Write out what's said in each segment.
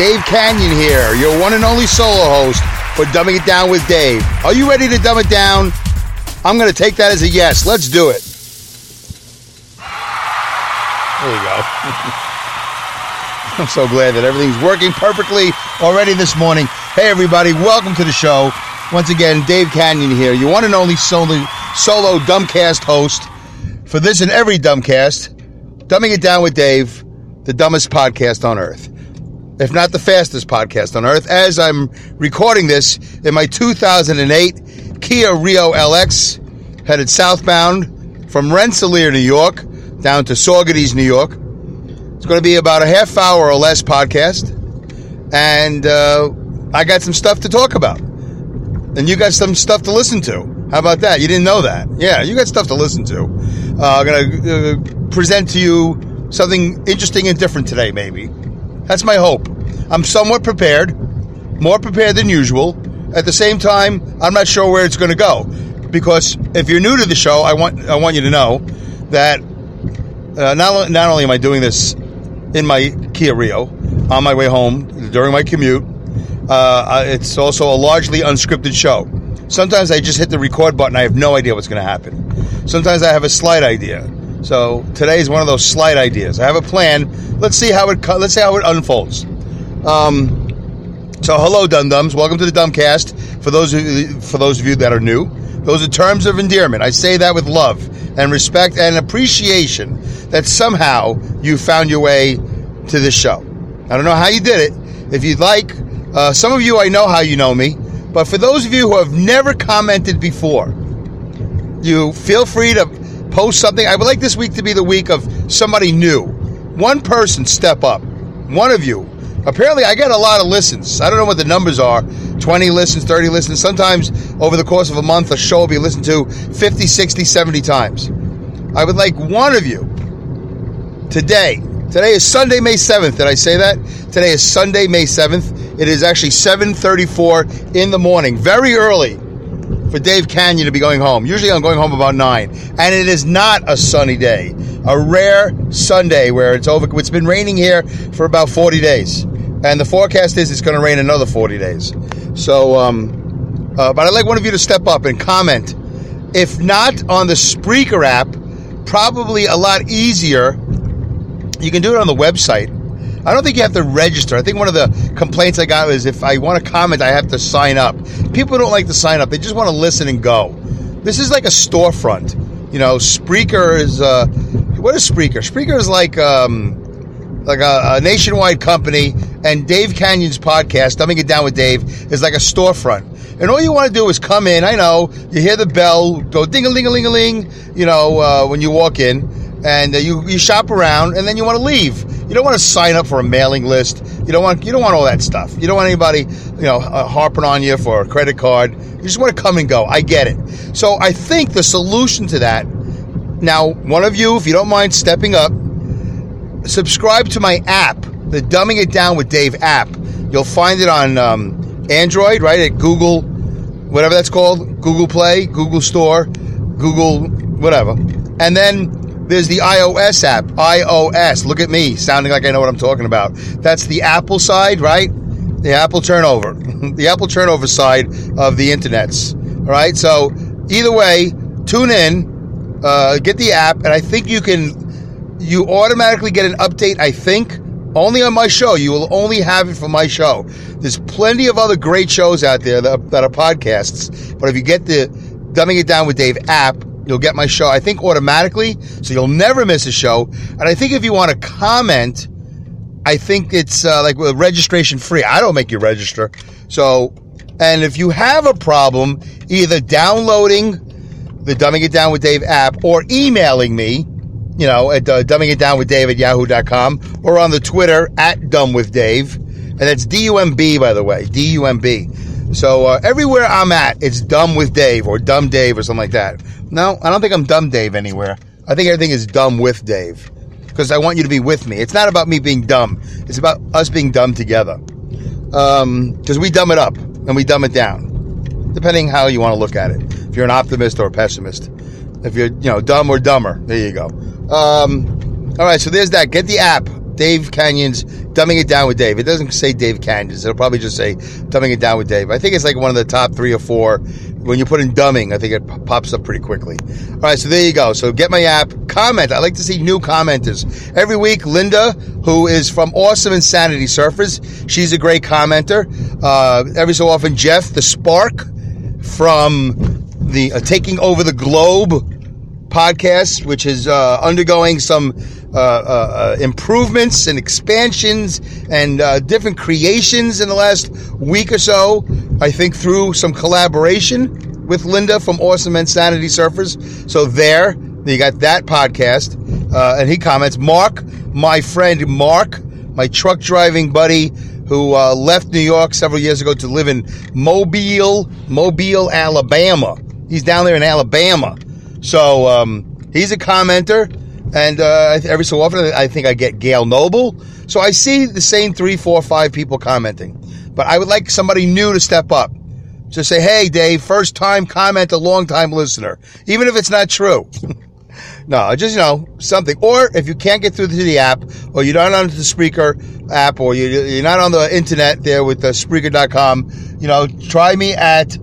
Dave Kanyan here, your one and only solo host for Dumbing It Down with Dave. Are you ready to dumb it down? I'm going to take that as a yes. Let's do it. There we go. I'm so glad that everything's working perfectly already this morning. Hey, everybody, welcome to the show. Once again, Dave Kanyan here, your one and only solo, solo Dumbcast host for this and every Dumbcast. Dumbing It Down with Dave, the dumbest podcast on earth if not the fastest podcast on earth, as I'm recording this in my 2008 Kia Rio LX, headed southbound from Rensselaer, New York, down to Saugerties, New York. It's going to be about a half hour or less podcast, and uh, I got some stuff to talk about, and you got some stuff to listen to. How about that? You didn't know that? Yeah, you got stuff to listen to. Uh, I'm going to uh, present to you something interesting and different today, maybe. That's my hope. I'm somewhat prepared, more prepared than usual. At the same time, I'm not sure where it's going to go because if you're new to the show, I want I want you to know that uh, not not only am I doing this in my Kia Rio on my way home during my commute, uh, it's also a largely unscripted show. Sometimes I just hit the record button. I have no idea what's going to happen. Sometimes I have a slight idea. So today is one of those slight ideas. I have a plan. Let's see how it let's see how it unfolds. Um, so hello, dum dums. Welcome to the Dumbcast. For those of, for those of you that are new, those are terms of endearment. I say that with love and respect and appreciation that somehow you found your way to this show. I don't know how you did it. If you'd like, uh, some of you I know how you know me, but for those of you who have never commented before, you feel free to post something. I would like this week to be the week of somebody new. One person step up. One of you. Apparently, I get a lot of listens. I don't know what the numbers are 20 listens, 30 listens. Sometimes over the course of a month, a show will be listened to 50, 60, 70 times. I would like one of you today. Today is Sunday, May 7th. Did I say that? Today is Sunday, May 7th. It is actually 7:34 in the morning, very early for Dave Kanyan to be going home. Usually I'm going home about 9. And it is not a sunny day. A rare Sunday where it's over. It's been raining here for about 40 days. And the forecast is it's going to rain another 40 days. So, um, uh, but I'd like one of you to step up and comment. If not on the Spreaker app, probably a lot easier. You can do it on the website. I don't think you have to register. I think one of the complaints I got is if I want to comment, I have to sign up. People don't like to sign up; they just want to listen and go. This is like a storefront. You know, Spreaker is uh, what is Spreaker? Spreaker is like um, like a, a nationwide company, and Dave Kanyan's podcast, Dumbing It Down with Dave, is like a storefront. And all you want to do is come in. I know you hear the bell go ding a ling a ling a ling. You know uh, when you walk in, and uh, you you shop around, and then you want to leave. You don't want to sign up for a mailing list. You don't want you don't want all that stuff. You don't want anybody you know uh, harping on you for a credit card. You just want to come and go. I get it. So I think the solution to that. Now, one of you, if you don't mind stepping up, subscribe to my app, the Dumbing It Down with Dave app. You'll find it on um, Android, right at Google, whatever that's called, Google Play, Google Store, Google whatever, and then there's the iOS app, iOS. Look at me, sounding like I know what I'm talking about. That's the Apple side, right? The Apple turnover, the Apple turnover side of the internets. All right. So either way, tune in, uh, get the app, and I think you can. You automatically get an update. I think only on my show. You will only have it for my show. There's plenty of other great shows out there that, that are podcasts. But if you get the Dumbing It Down with Dave app, You'll get my show, I think, automatically, so you'll never miss a show. And I think if you want to comment, I think it's uh, like registration free. I don't make you register. So, and if you have a problem, either downloading the Dumbing It Down with Dave app or emailing me, you know, at uh, dumbing it down with Dave at yahoo.com or on the Twitter at dumb with Dave. and that's D U M B, by the way, D U M B. So uh, everywhere I'm at, it's dumb with Dave or dumb Dave or something like that. No, I don't think I'm dumb Dave anywhere. I think everything is dumb with Dave because I want you to be with me. It's not about me being dumb. It's about us being dumb together. Because um, we dumb it up and we dumb it down, depending how you want to look at it. If you're an optimist or a pessimist, if you're you know dumb or dumber, there you go. Um, all right, so there's that. Get the app. Dave Kanyan's Dumbing It Down with Dave. It doesn't say Dave Kanyan's. It'll probably just say Dumbing It Down with Dave. I think it's like one of the top three or four. When you put in dumbing, I think it pops up pretty quickly. All right, so there you go. So get my app. Comment. I like to see new commenters. Every week, Linda, who is from Awesome Insanity Surfers, she's a great commenter. Uh, every so often, Jeff, the Spark from the uh, Taking Over the Globe podcast, which is uh, undergoing some uh, uh, uh, improvements and expansions and different creations in the last week or so. I think through some collaboration with Linda from Awesome Insanity Surfers. So there, you got that podcast. And he comments, Mark, my friend Mark, my truck driving buddy who uh, left New York several years ago to live in Mobile, Mobile, Alabama. He's down there in Alabama. So um, he's a commenter. And uh, every so often, I think I get Gail Noble. So I see the same three, four, five people commenting. But I would like somebody new to step up. To say, hey, Dave, first time comment, a long time listener. Even if it's not true. no, just, you know, something. Or if you can't get through to the app, or you're not on the Spreaker app, or you're not on the internet there with the Spreaker.com, you know, try me at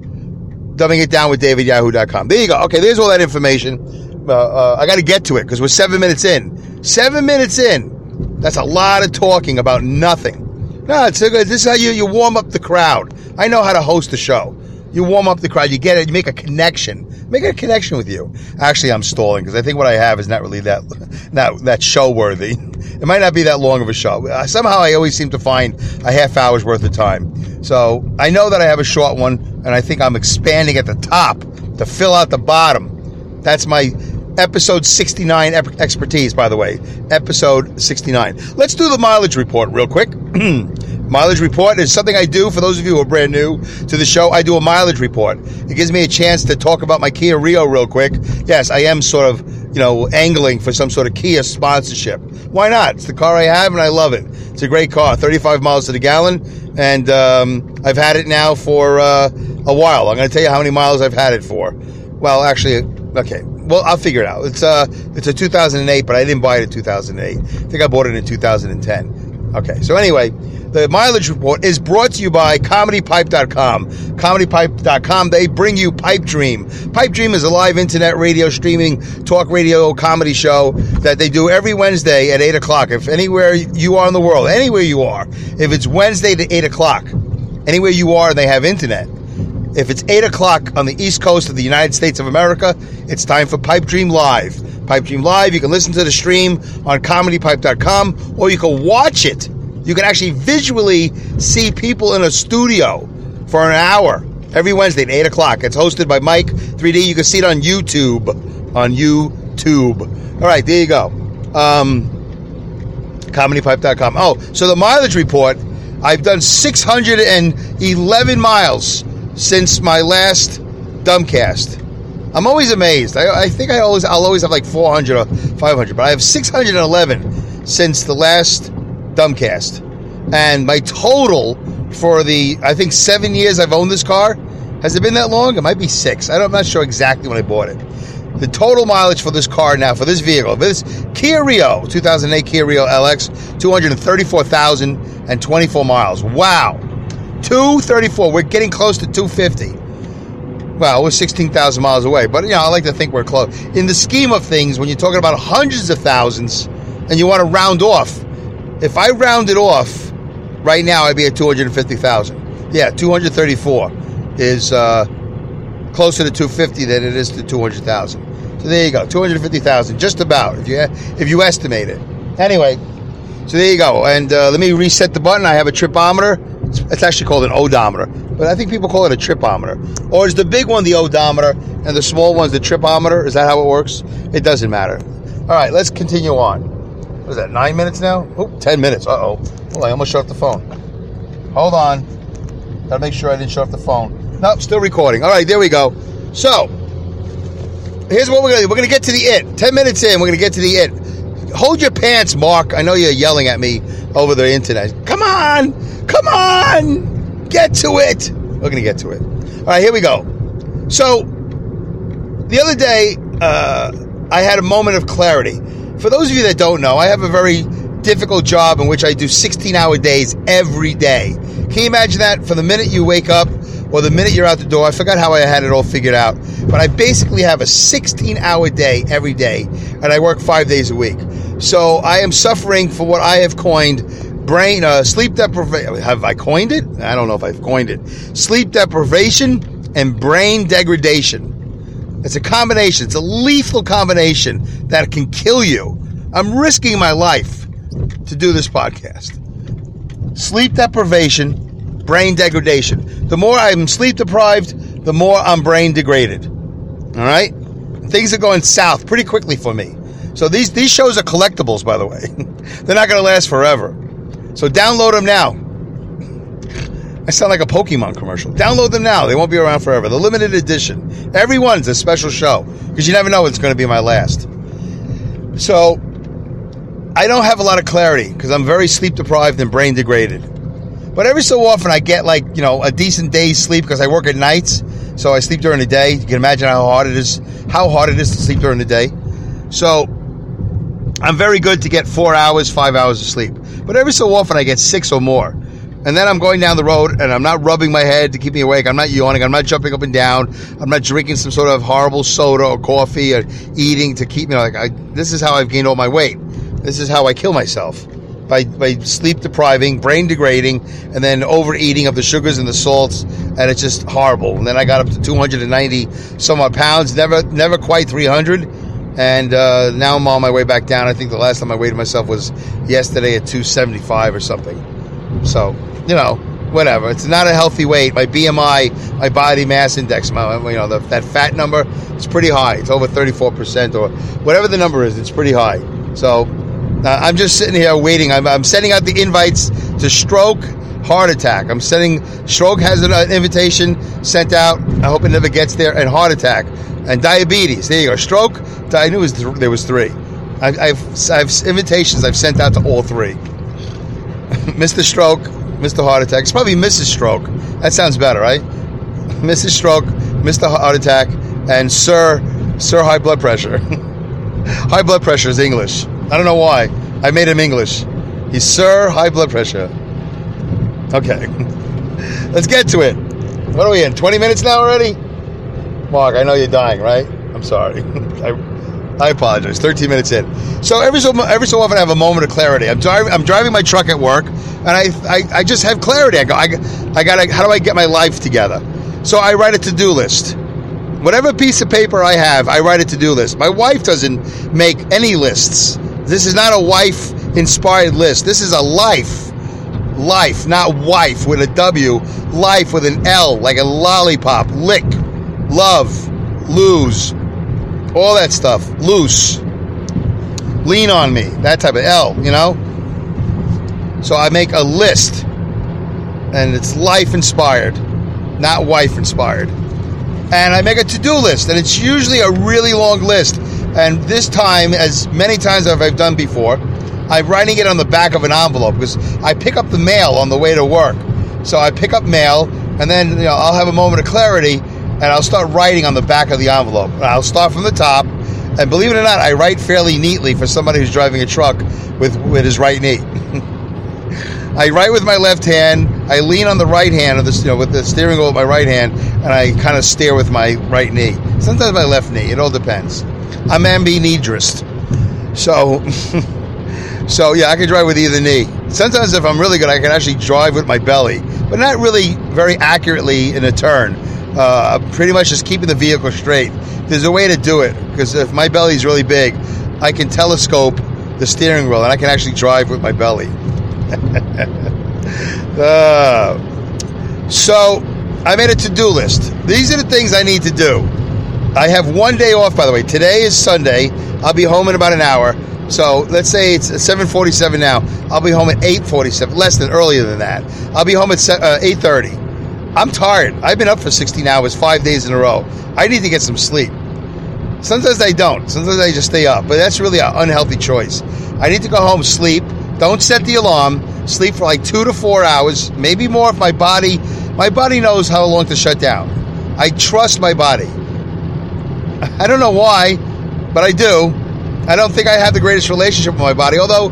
dumbing it down with davidyahoo.com. There you go. Okay, there's all that information uh, uh, I got to get to it because we're seven minutes in. Seven minutes in. That's a lot of talking about nothing. No, it's a good. This is how you, you warm up the crowd. I know how to host a show. You warm up the crowd. You get it. You make a connection. Make a connection with you. Actually, I'm stalling because I think what I have is not really that not that show worthy. It might not be that long of a show. Uh, somehow, I always seem to find a half hour's worth of time. So I know that I have a short one, and I think I'm expanding at the top to fill out the bottom. That's my episode 69 expertise, by the way. Episode 69. Let's do the mileage report real quick. mileage report is something I do for those of you who are brand new to the show. I do a mileage report. It gives me a chance to talk about my Kia Rio real quick. Yes, I am sort of, you know, angling for some sort of Kia sponsorship. Why not? It's the car I have and I love it. It's a great car, 35 miles to the gallon, and um, I've had it now for uh, a while. I'm going to tell you how many miles I've had it for. Well, actually, okay. Well, I'll figure it out. It's uh, it's a 2008, but I didn't buy it in 2008. I think I bought it in 2010. Okay, so anyway, the mileage report is brought to you by ComedyPipe.com. ComedyPipe.com, they bring you Pipe Dream. Pipe Dream is a live internet radio streaming talk radio comedy show that they do every Wednesday at 8 o'clock. If anywhere you are in the world, anywhere you are, if it's Wednesday to 8 o'clock, anywhere you are, and they have internet if it's 8 o'clock on the East Coast of the United States of America, it's time for Pipe Dream Live. Pipe Dream Live, you can listen to the stream on comedypipe.com or you can watch it. You can actually visually see people in a studio for an hour every Wednesday at 8 o'clock. It's hosted by Mike 3D. You can see it on YouTube. On YouTube. All right, there you go. Um, comedypipe.com. Oh, so the mileage report, I've done 611 miles since my last Dumbcast. I'm always amazed. I, I, think I always I'll always have like 400 or 500, but I have 611 since the last Dumbcast, and my total for the I think seven years I've owned this car has it been that long? It might be six. I am not sure exactly when I bought it. The total mileage for this car now for this vehicle, this Kia Rio 2008 Kia Rio LX, 234,024 miles. Wow. 234. We're getting close to 250. Well, we're 16,000 miles away, but you know, I like to think we're close. In the scheme of things, when you're talking about hundreds of thousands and you want to round off, if I rounded off right now, I'd be at 250,000. Yeah, 234 is uh, closer to 250 than it is to 200,000. So there you go, 250,000, just about if you if you estimate it. Anyway, so there you go. And uh, let me reset the button. I have a tripometer it's actually called an odometer, but I think people call it a tripometer. Or is the big one the odometer and the small one's the tripometer? Is that how it works? It doesn't matter. All right, let's continue on. What is that, nine minutes now? Oh, ten minutes. Uh oh. Well, I almost shut off the phone. Hold on. Gotta make sure I didn't shut off the phone. Nope, still recording. All right, there we go. So, here's what we're gonna do. We're gonna get to the it. Ten minutes in, we're gonna get to the it. Hold your pants, Mark. I know you're yelling at me over the internet. Come on, come on, get to it. We're gonna get to it. All right, here we go. So, the other day, uh, I had a moment of clarity. For those of you that don't know, I have a very difficult job in which I do 16 hour days every day. Can you imagine that? For the minute you wake up or the minute you're out the door, I forgot how I had it all figured out, but I basically have a 16 hour day every day and I work five days a week. So I am suffering for what I have coined brain uh, sleep deprivation. Have I coined it? I don't know if I've coined it. Sleep deprivation and brain degradation. It's a combination. It's a lethal combination that can kill you. I'm risking my life to do this podcast. Sleep deprivation, brain degradation. The more I'm sleep deprived, the more I'm brain degraded. All right? Things are going south pretty quickly for me. So these these shows are collectibles, by the way. They're not going to last forever. So download them now. I sound like a Pokemon commercial. Download them now. They won't be around forever. The limited edition. Everyone's a special show because you never know it's going to be my last. So I don't have a lot of clarity because I'm very sleep deprived and brain degraded. But every so often I get like, you know, a decent day's sleep because I work at nights. So I sleep during the day. You can imagine how hard it is, how hard it is to sleep during the day. So I'm very good to get four hours, five hours of sleep. But every so often I get six or more. And then I'm going down the road and I'm not rubbing my head to keep me awake. I'm not yawning. I'm not jumping up and down. I'm not drinking some sort of horrible soda or coffee or eating to keep me like, I, this is how I've gained all my weight. This is how I kill myself. By, by sleep depriving, brain degrading, and then overeating of the sugars and the salts, and it's just horrible. And then I got up to 290 some odd pounds, never never quite 300, and uh, now I'm on my way back down. I think the last time I weighed myself was yesterday at 275 or something. So you know, whatever. It's not a healthy weight. My BMI, my body mass index, my you know the, that fat number, it's pretty high. It's over 34 percent or whatever the number is. It's pretty high. So uh, I'm just sitting here waiting. I'm, I'm, sending out the invites to stroke, heart attack. I'm sending stroke has an invitation sent out. I hope it never gets there. And heart attack and diabetes. There you go. Stroke. I knew was th- there was three. I, I've I've invitations I've sent out to all three. Mr. Stroke, Mr. Heart Attack. It's probably Mrs. Stroke. That sounds better, right? Mrs. Stroke, Mr. Heart Attack, and Sir Sir High Blood Pressure. high blood pressure is English. I don't know why. I made him English. He's Sir High Blood Pressure. Okay. Let's get to it. What are we in? 20 minutes now already? Mark, I know you're dying, right? I'm sorry. I, I apologize. 13 minutes in. So every so every so often I have a moment of clarity. I'm driving I'm driving my truck at work, and I I, I just have clarity. I go I, I got how do I get my life together? So I write a to do list. Whatever piece of paper I have, I write a to do list. My wife doesn't make any lists. This is not a wife inspired list. This is a life. Life, not wife with a W. Life with an L, like a lollipop. Lick, love, lose, all that stuff. Loose. Lean on me. That type of L, you know? So I make a list. And it's life inspired, not wife inspired. And I make a to do list. And it's usually a really long list. And this time, as many times as I've done before, I'm writing it on the back of an envelope because I pick up the mail on the way to work. So I pick up mail, and then you know, I'll have a moment of clarity, and I'll start writing on the back of the envelope. I'll start from the top, and believe it or not, I write fairly neatly for somebody who's driving a truck with with his right knee. I write with my left hand. I lean on the right hand of the you know with the steering wheel with my right hand, and I kind of steer with my right knee. Sometimes my left knee. It all depends. I'm ambidextrous, so so yeah, I can drive with either knee. Sometimes if I'm really good, I can actually drive with my belly, but not really very accurately in a turn uh, pretty much just keeping the vehicle straight. There's a way to do it because if my belly's really big, I can telescope the steering wheel and I can actually drive with my belly. uh, so I made a to do list. These are the things I need to do. I have one day off, by the way. Today is Sunday. I'll be home in about an hour. So let's say it's 7:47 now. I'll be home at 8:47, less than earlier than that. I'll be home at uh, 8:30. I'm tired. I've been up for 16 hours, five days in a row. I need to get some sleep. Sometimes I don't. Sometimes I just stay up, but that's really an unhealthy choice. I need to go home, sleep. Don't set the alarm. Sleep for like two to four hours, maybe more if my body. My body knows how long to shut down. I trust my body. I don't know why, but I do. I don't think I have the greatest relationship with my body, although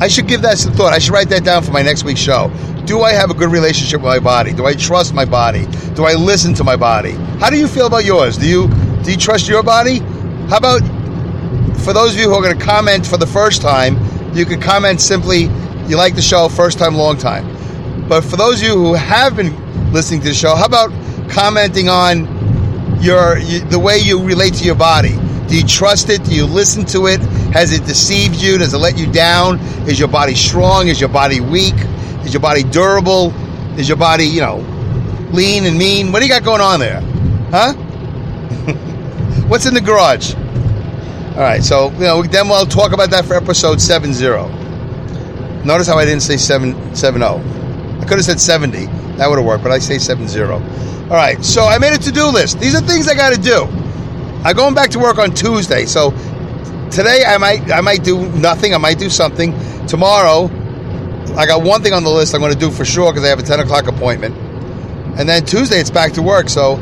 I should give that some thought. I should write that down for my next week's show. Do I have a good relationship with my body? Do I trust my body? Do I listen to my body? How do you feel about yours? Do you do you trust your body? How about for those of you who are going to comment for the first time, you can comment simply you like the show first time long time. But for those of you who have been listening to the show, how about commenting on your you, the way you relate to your body? Do you trust it? Do you listen to it? Has it deceived you? Does it let you down? Is your body strong? Is your body weak? Is your body durable? Is your body, you know, lean and mean? What do you got going on there? Huh? What's in the garage? All right, so, you know, then we'll talk about that for episode 70. Notice how I didn't say 7 70. I could have said 70. That would have worked, but I say 70. All right, so I made a to do list. These are things I got to do. I'm going back to work on Tuesday, so today I might I might do nothing. I might do something. Tomorrow, I got one thing on the list I'm going to do for sure because I have a 10 o'clock appointment. And then Tuesday it's back to work, so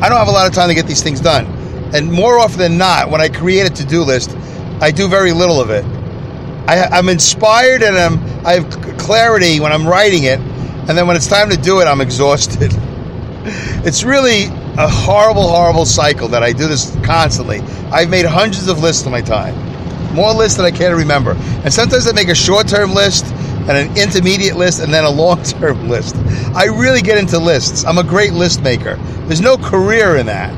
I don't have a lot of time to get these things done. And more often than not, when I create a to-do list, I do very little of it. I, am inspired and I'm I have clarity when I'm writing it, and then when it's time to do it, I'm exhausted. It's really a horrible, horrible cycle that I do this constantly. I've made hundreds of lists in my time, more lists than I can remember. And sometimes I make a short-term list and an intermediate list and then a long-term list. I really get into lists. I'm a great list maker. There's no career in that,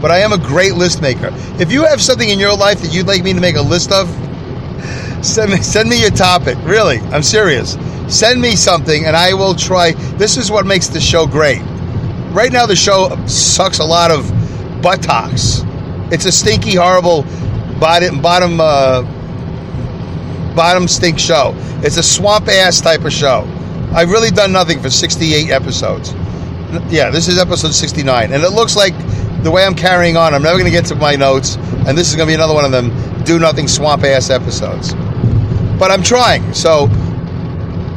but I am a great list maker. If you have something in your life that you'd like me to make a list of, send me send me your topic. Really, I'm serious. Send me something and I will try. This is what makes the show great right now the show sucks a lot of buttocks. It's a stinky, horrible bottom bottom uh, bottom stink show. It's a swamp ass type of show. I've really done nothing for 68 episodes. Yeah, this is episode 69, and it looks like the way I'm carrying on, I'm never going to get to my notes, and this is going to be another one of them do nothing swamp ass episodes. But I'm trying, so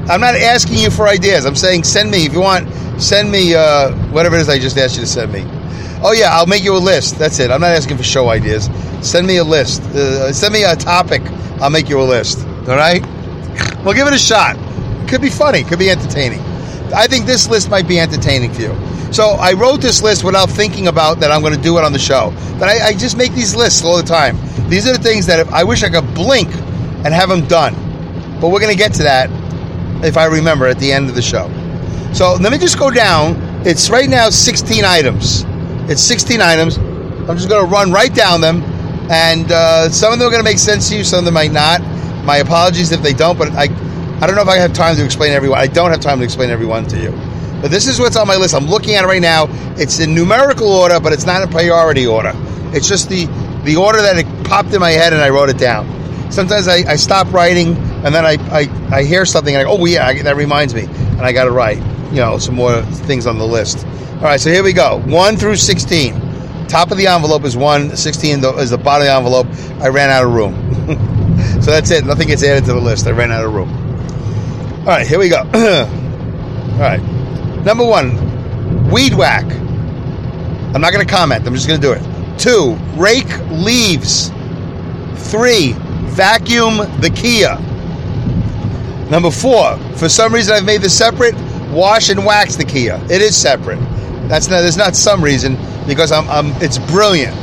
I'm not asking you for ideas. I'm saying send me if you want send me uh, whatever it is I just asked you to send me. Oh yeah, I'll make you a list. That's it. I'm not asking for show ideas. Send me a list. Uh, send me a topic. I'll make you a list. All right. Well, give it a shot. Could be funny. Could be entertaining. I think this list might be entertaining for you. So I wrote this list without thinking about that I'm going to do it on the show. But I, I just make these lists all the time. These are the things that if, I wish I could blink and have them done. But we're going to get to that if I remember at the end of the show. So let me just go down. It's right now 16 items. It's 16 items. I'm just going to run right down them. And uh, some of them are going to make sense to you, some of them might not. My apologies if they don't, but I, I don't know if I have time to explain everyone. I don't have time to explain everyone to you. But this is what's on my list. I'm looking at it right now. It's in numerical order, but it's not in priority order. It's just the, the order that it popped in my head and I wrote it down. Sometimes I, I stop writing and then I, I, I hear something and I go, oh, yeah, that reminds me. And I got to write you know, some more things on the list. All right, so here we go. 1 through 16. Top of the envelope is 1, 16 is the bottom of the envelope. I ran out of room. so that's it. Nothing gets added to the list. I ran out of room. All right, here we go. All right. Number 1, weed whack. I'm not going to comment. I'm just going to do it. 2, rake leaves. 3, vacuum the Kia. Number 4, for some reason I've made this separate wash and wax the Kia. It is separate. That's not. There's not some reason because I'm. I'm it's brilliant.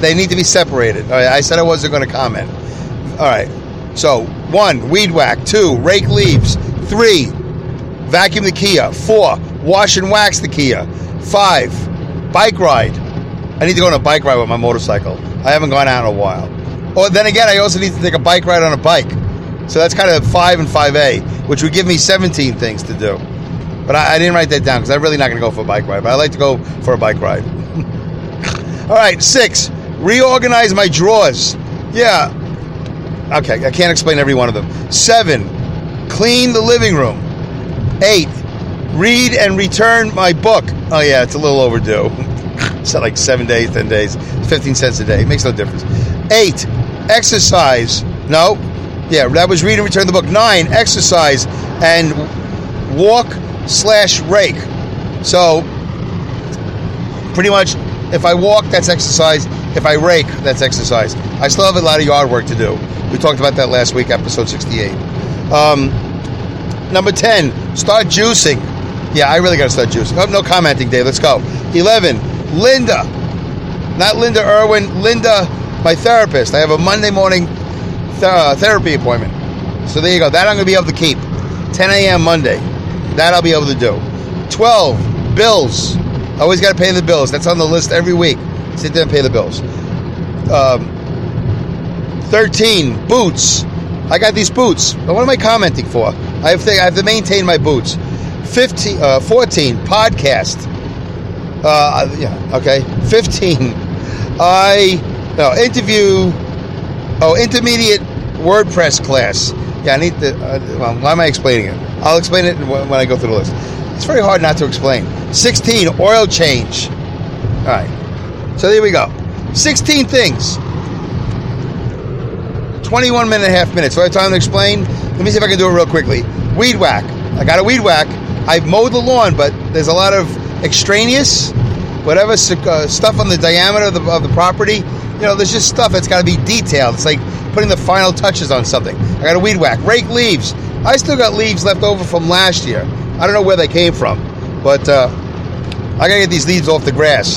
They need to be separated. All right, I said I wasn't going to comment. All right. So one, weed whack. Two, rake leaves. Three, vacuum the Kia. Four, wash and wax the Kia. Five, bike ride. I need to go on a bike ride with my motorcycle. I haven't gone out in a while. Or then again, I also need to take a bike ride on a bike. So that's kind of five and five A, which would give me 17 things to do. But I, I didn't write that down because I'm really not going to go for a bike ride. But I like to go for a bike ride. All right, six. Reorganize my drawers. Yeah, Okay, I can't explain every one of them. Seven, clean the living room. Eight, read and return my book. Oh yeah, it's a little overdue. it's not like seven days, ten days, fifteen cents a day. It makes no difference. Eight, exercise. No, yeah, that was read and return the book. Nine, exercise and walk slash rake. So pretty much, if I walk, that's exercise. If I rake, that's exercise. I still have a lot of yard work to do. We talked about that last week, episode 68. Um, number 10, start juicing. Yeah, I really got to start juicing. Oh, no commenting, Dave. Let's go. 11, Linda. Not Linda Irwin, Linda, my therapist. I have a Monday morning th- uh, therapy appointment. So there you go. That I'm going to be able to keep. 10 a.m. Monday. That I'll be able to do. 12, bills. Always got to pay the bills. That's on the list every week. Sit there and pay the bills. Um, 13, boots. I got these boots. What am I commenting for? I have to, I have to maintain my boots. 15, uh, 14, podcast. Uh, yeah, okay. 15, I no, interview. Oh, intermediate WordPress class. Yeah, I need to. Uh, well, why am I explaining it? I'll explain it when I go through the list. It's very hard not to explain. 16, oil change. All right. So there we go. 16 things. 21 minute and a half minutes. So I have time to explain? Let me see if I can do it real quickly. Weed whack. I got a weed whack. I've mowed the lawn, but there's a lot of extraneous, whatever uh, stuff on the diameter of the, of the property. You know, there's just stuff that's got to be detailed. It's like putting the final touches on something. I got a weed whack. Rake leaves. I still got leaves left over from last year. I don't know where they came from, but uh, I gotta get these leaves off the grass,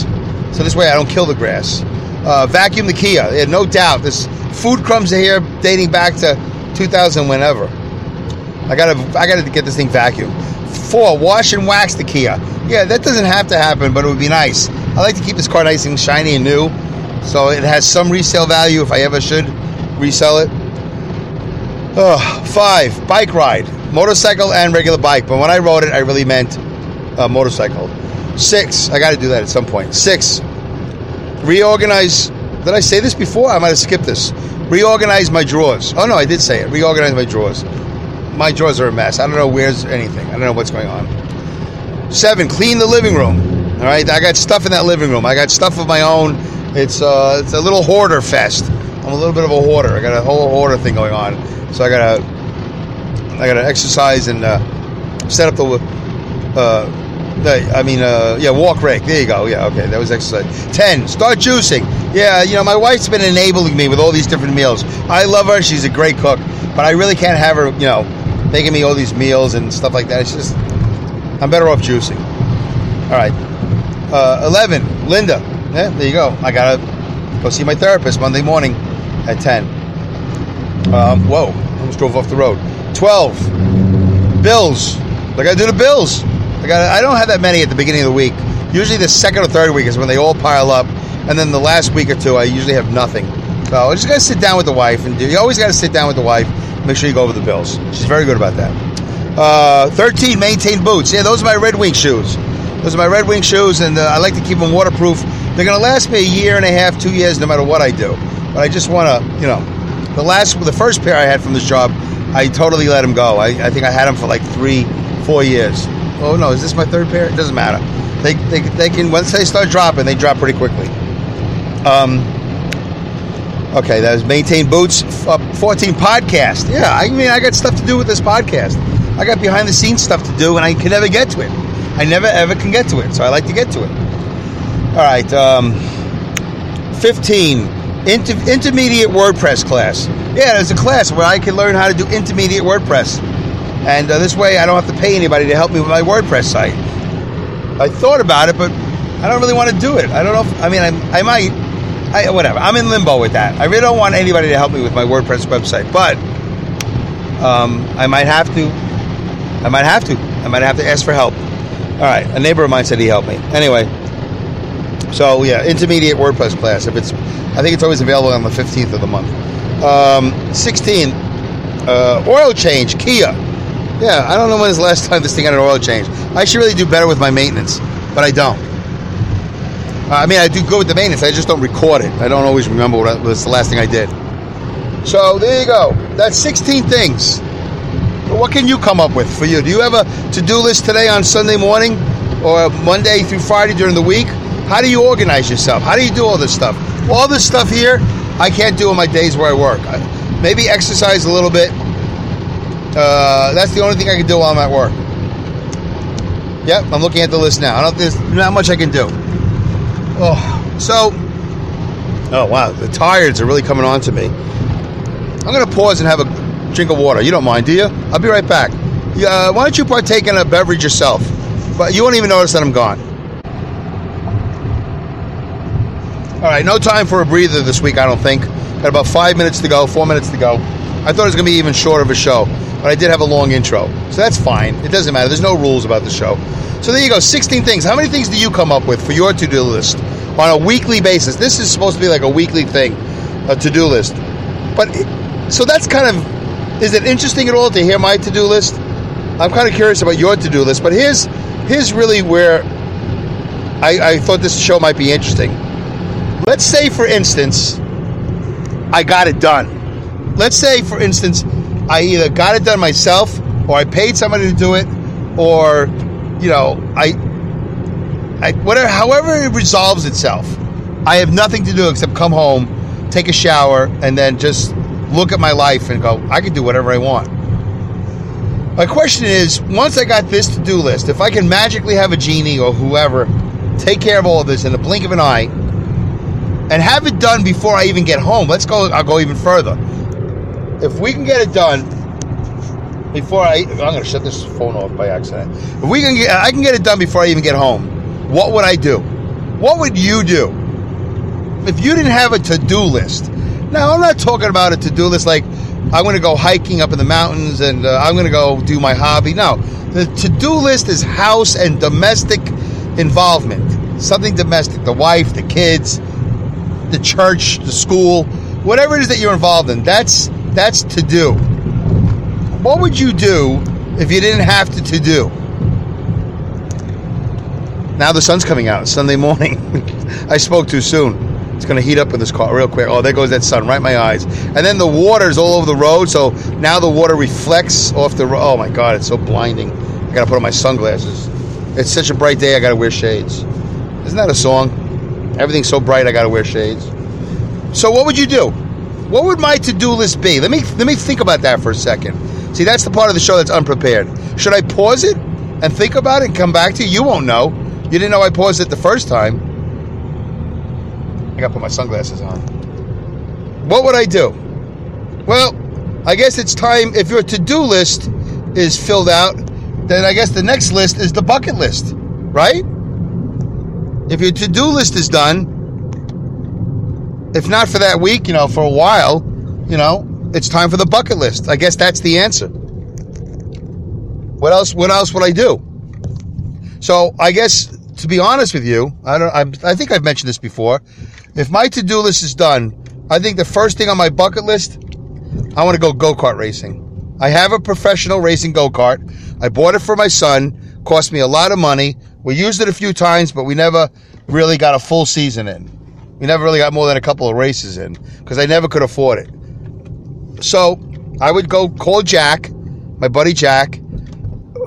so this way I don't kill the grass. Uh, vacuum the Kia. Yeah, no doubt. This food crumbs are here dating back to 2000, whenever. I gotta, I gotta get this thing vacuumed. Four, wash and wax the Kia. Yeah, that doesn't have to happen, but it would be nice. I like to keep this car nice and shiny and new, so it has some resale value if I ever should resell it. Five, bike ride. Motorcycle and regular bike. But when I wrote it, I really meant uh, motorcycle. Six, I got to do that at some point. Six, reorganize. Did I say this before? I might have skipped this. Reorganize my drawers. Oh, no, I did say it. Reorganize my drawers. My drawers are a mess. I don't know where's anything. I don't know what's going on. Seven, clean the living room. All right, I got stuff in that living room. I got stuff of my own. It's uh, it's a little hoarder fest. I'm a little bit of a hoarder. I got a whole hoarder thing going on. So I gotta, I gotta exercise and uh, set up the, uh, the, I mean, uh, yeah, walk rake. There you go. Yeah, okay, that was exercise. Ten, start juicing. Yeah, you know, my wife's been enabling me with all these different meals. I love her. She's a great cook, but I really can't have her, you know, making me all these meals and stuff like that. It's just, I'm better off juicing. All right. Uh, Eleven, Linda. Yeah, there you go. I gotta go see my therapist Monday morning at ten. Um, whoa, almost drove off the road. 12. Bills. I got to do the bills. I got. I don't have that many at the beginning of the week. Usually the second or third week is when they all pile up, and then the last week or two I usually have nothing. So I just got to sit down with the wife and. You always got to sit down with the wife. Make sure you go over the bills. She's very good about that. Uh, 13. Maintain boots. Yeah, those are my Red Wing shoes. Those are my Red Wing shoes, and uh, I like to keep them waterproof. They're going to last me a year and a half, two years, no matter what I do. But I just want to, you know, the last, the first pair I had from this job, I totally let them go. I, I think I had them for like three, four years. Oh no, is this my third pair? It doesn't matter. They, they, they can once they start dropping, they drop pretty quickly. Um. Okay, that was maintain boots. Uh, Fourteen podcast. Yeah, I mean, I got stuff to do with this podcast. I got behind the scenes stuff to do, and I can never get to it. I never ever can get to it, so I like to get to it. All right. Um, Fifteen Inter- intermediate WordPress class. Yeah, there's a class where I can learn how to do intermediate WordPress, and uh, this way I don't have to pay anybody to help me with my WordPress site. I thought about it, but I don't really want to do it. I don't know. If, I mean, I, I might. I, whatever. I'm in limbo with that. I really don't want anybody to help me with my WordPress website, but um, I might have to. I might have to. I might have to ask for help. All right. A neighbor of mine said he helped me. Anyway, so yeah, intermediate WordPress class. If it's, I think it's always available on the 15th of the month. Um, 16, uh, oil change, Kia. Yeah, I don't know when's the last time this thing had an oil change. I should really do better with my maintenance, but I don't. I mean, I do good with the maintenance. I just don't record it. I don't always remember what was the last thing I did. So there you go. That's 16 things. What can you come up with for you? Do you have a to-do list today on Sunday morning or Monday through Friday during the week? How do you organize yourself? How do you do all this stuff? All this stuff here, I can't do on my days where I work. Maybe exercise a little bit. Uh, that's the only thing I can do while I'm at work. Yep, I'm looking at the list now. I don't. There's not much I can do. Oh, so. Oh wow, the tired's are really coming on to me. I'm gonna pause and have a drink of water. You don't mind, do you? I'll be right back. Uh, why don't you partake in a beverage yourself? But you won't even notice that I'm gone. All right, no time for a breather this week, I don't think. Got about five minutes to go, four minutes to go. I thought it was going to be even shorter of a show, but I did have a long intro. So that's fine. It doesn't matter. There's no rules about the show. So there you go 16 things. How many things do you come up with for your to do list on a weekly basis? This is supposed to be like a weekly thing, a to do list. But so that's kind of, is it interesting at all to hear my to do list? I'm kind of curious about your to do list, but here's, here's really where I, I thought this show might be interesting Let's say, for instance, I got it done. Let's say, for instance, I either got it done myself or I paid somebody to do it or, you know, I, I whatever, however it resolves itself. I have nothing to do except come home, take a shower, and then just look at my life and go, I can do whatever I want. My question is, once I got this to do list, if I can magically have a genie or whoever take care of all of this in the blink of an eye, and have it done before I even get home. Let's go. I'll go even further. If we can get it done before I, I'm going to shut this phone off by accident. If we can get, I can get it done before I even get home. What would I do? What would you do if you didn't have a to-do list? Now, I'm not talking about a to-do list like I'm going to go hiking up in the mountains and uh, I'm going to go do my hobby. No, the to-do list is house and domestic involvement. Something domestic, the wife, the kids, the church, the school, whatever it is that you're involved in. That's that's to do. What would you do if you didn't have to to do? Now the sun's coming out. Sunday morning. I spoke too soon. It's going to heat up in this car real quick. Oh, there goes that sun right in my eyes. And then the water's all over the road, so now the water reflects off the road. Oh my God, it's so blinding. I got to put on my sunglasses. It's such a bright day. I got to wear shades. Isn't that a song? Everything's so bright, I got to wear shades. So, what would you do? What would my to-do list be? Let me let me think about that for a second. See, that's the part of the show that's unprepared. Should I pause it and think about it and come back to you? You won't know. You didn't know I paused it the first time. I got to put my sunglasses on. What would I do? Well, I guess it's time. If your to-do list is filled out, then I guess the next list is the bucket list, right? If your to do list is done, if not for that week, you know, for a while, you know, it's time for the bucket list. I guess that's the answer. What else? What else would I do? So I guess to be honest with you, I don't. I, I think I've mentioned this before. If my to do list is done, I think the first thing on my bucket list, I want to go go kart racing. I have a professional racing go kart. I bought it for my son. Cost me a lot of money. We used it a few times, but we never really got a full season in. We never really got more than a couple of races in because I never could afford it. So I would go call Jack, my buddy Jack,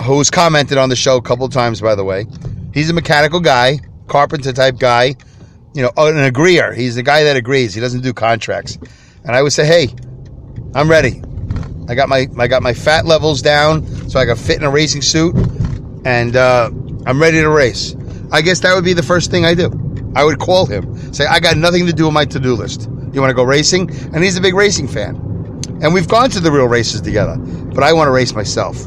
who's commented on the show a couple times, by the way. He's a mechanical guy, carpenter type guy, you know, an agreeer. He's the guy that agrees. He doesn't do contracts. And I would say, hey, I'm ready. I got my I got my fat levels down so I can fit in a racing suit, and uh, I'm ready to race. I guess that would be the first thing I do. I would call him, say, I got nothing to do with my to do list. You want to go racing? And he's a big racing fan. And we've gone to the real races together, but I want to race myself.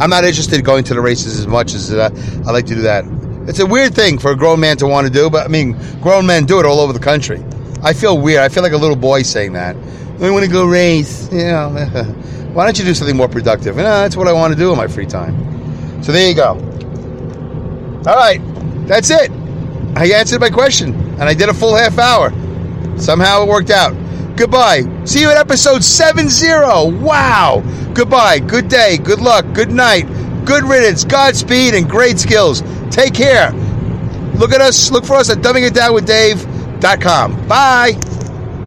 I'm not interested in going to the races as much as uh, I like to do that. It's a weird thing for a grown man to want to do, but I mean, grown men do it all over the country. I feel weird. I feel like a little boy saying that. I want to go race. You know, why don't you do something more productive? And uh, that's what I want to do in my free time. So there you go. All right, that's it. I answered my question, and I did a full half hour. Somehow it worked out. Goodbye. See you at episode 70. Wow. Goodbye. Good day. Good luck. Good night. Good riddance. Godspeed and great skills. Take care. Look at us. Look for us at dumbingitdownwithdave.com. Bye.